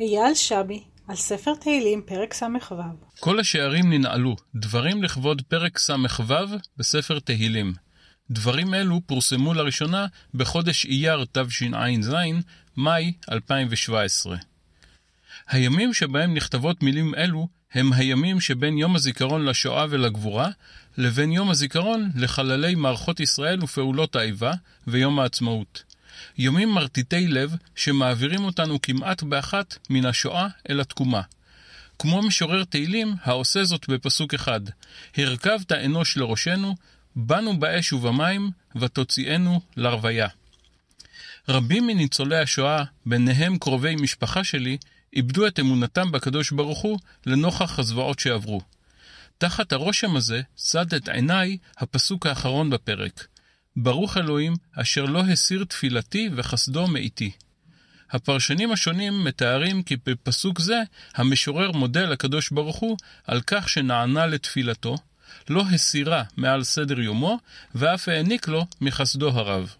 אייל שבי, על ספר תהילים, פרק ס"ו. כל השערים ננעלו, דברים לכבוד פרק ס"ו בספר תהילים. דברים אלו פורסמו לראשונה בחודש אייר תשע"ז, מאי 2017. הימים שבהם נכתבות מילים אלו הם הימים שבין יום הזיכרון לשואה ולגבורה, לבין יום הזיכרון לחללי מערכות ישראל ופעולות האיבה ויום העצמאות. יומים מרטיטי לב שמעבירים אותנו כמעט באחת מן השואה אל התקומה. כמו משורר תהילים העושה זאת בפסוק אחד: הרכבת אנוש לראשנו, באנו באש ובמים, ותוציאנו לרוויה. רבים מניצולי השואה, ביניהם קרובי משפחה שלי, איבדו את אמונתם בקדוש ברוך הוא לנוכח הזוועות שעברו. תחת הרושם הזה צד את עיניי הפסוק האחרון בפרק: ברוך אלוהים אשר לא הסיר תפילתי וחסדו מאיתי. הפרשנים השונים מתארים כי בפסוק זה המשורר מודה לקדוש ברוך הוא על כך שנענה לתפילתו, לא הסירה מעל סדר יומו, ואף העניק לו מחסדו הרב.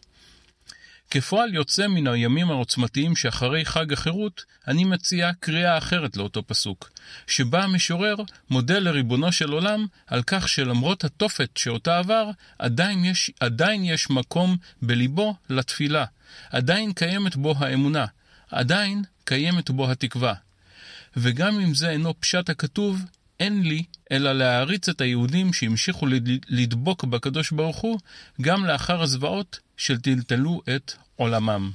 כפועל יוצא מן הימים העוצמתיים שאחרי חג החירות, אני מציע קריאה אחרת לאותו פסוק, שבה המשורר מודה לריבונו של עולם על כך שלמרות התופת שאותה עבר, עדיין יש, עדיין יש מקום בליבו לתפילה, עדיין קיימת בו האמונה, עדיין קיימת בו התקווה. וגם אם זה אינו פשט הכתוב, אין לי אלא להעריץ את היהודים שהמשיכו לדבוק בקדוש ברוך הוא גם לאחר הזוועות שטלטלו את עולמם.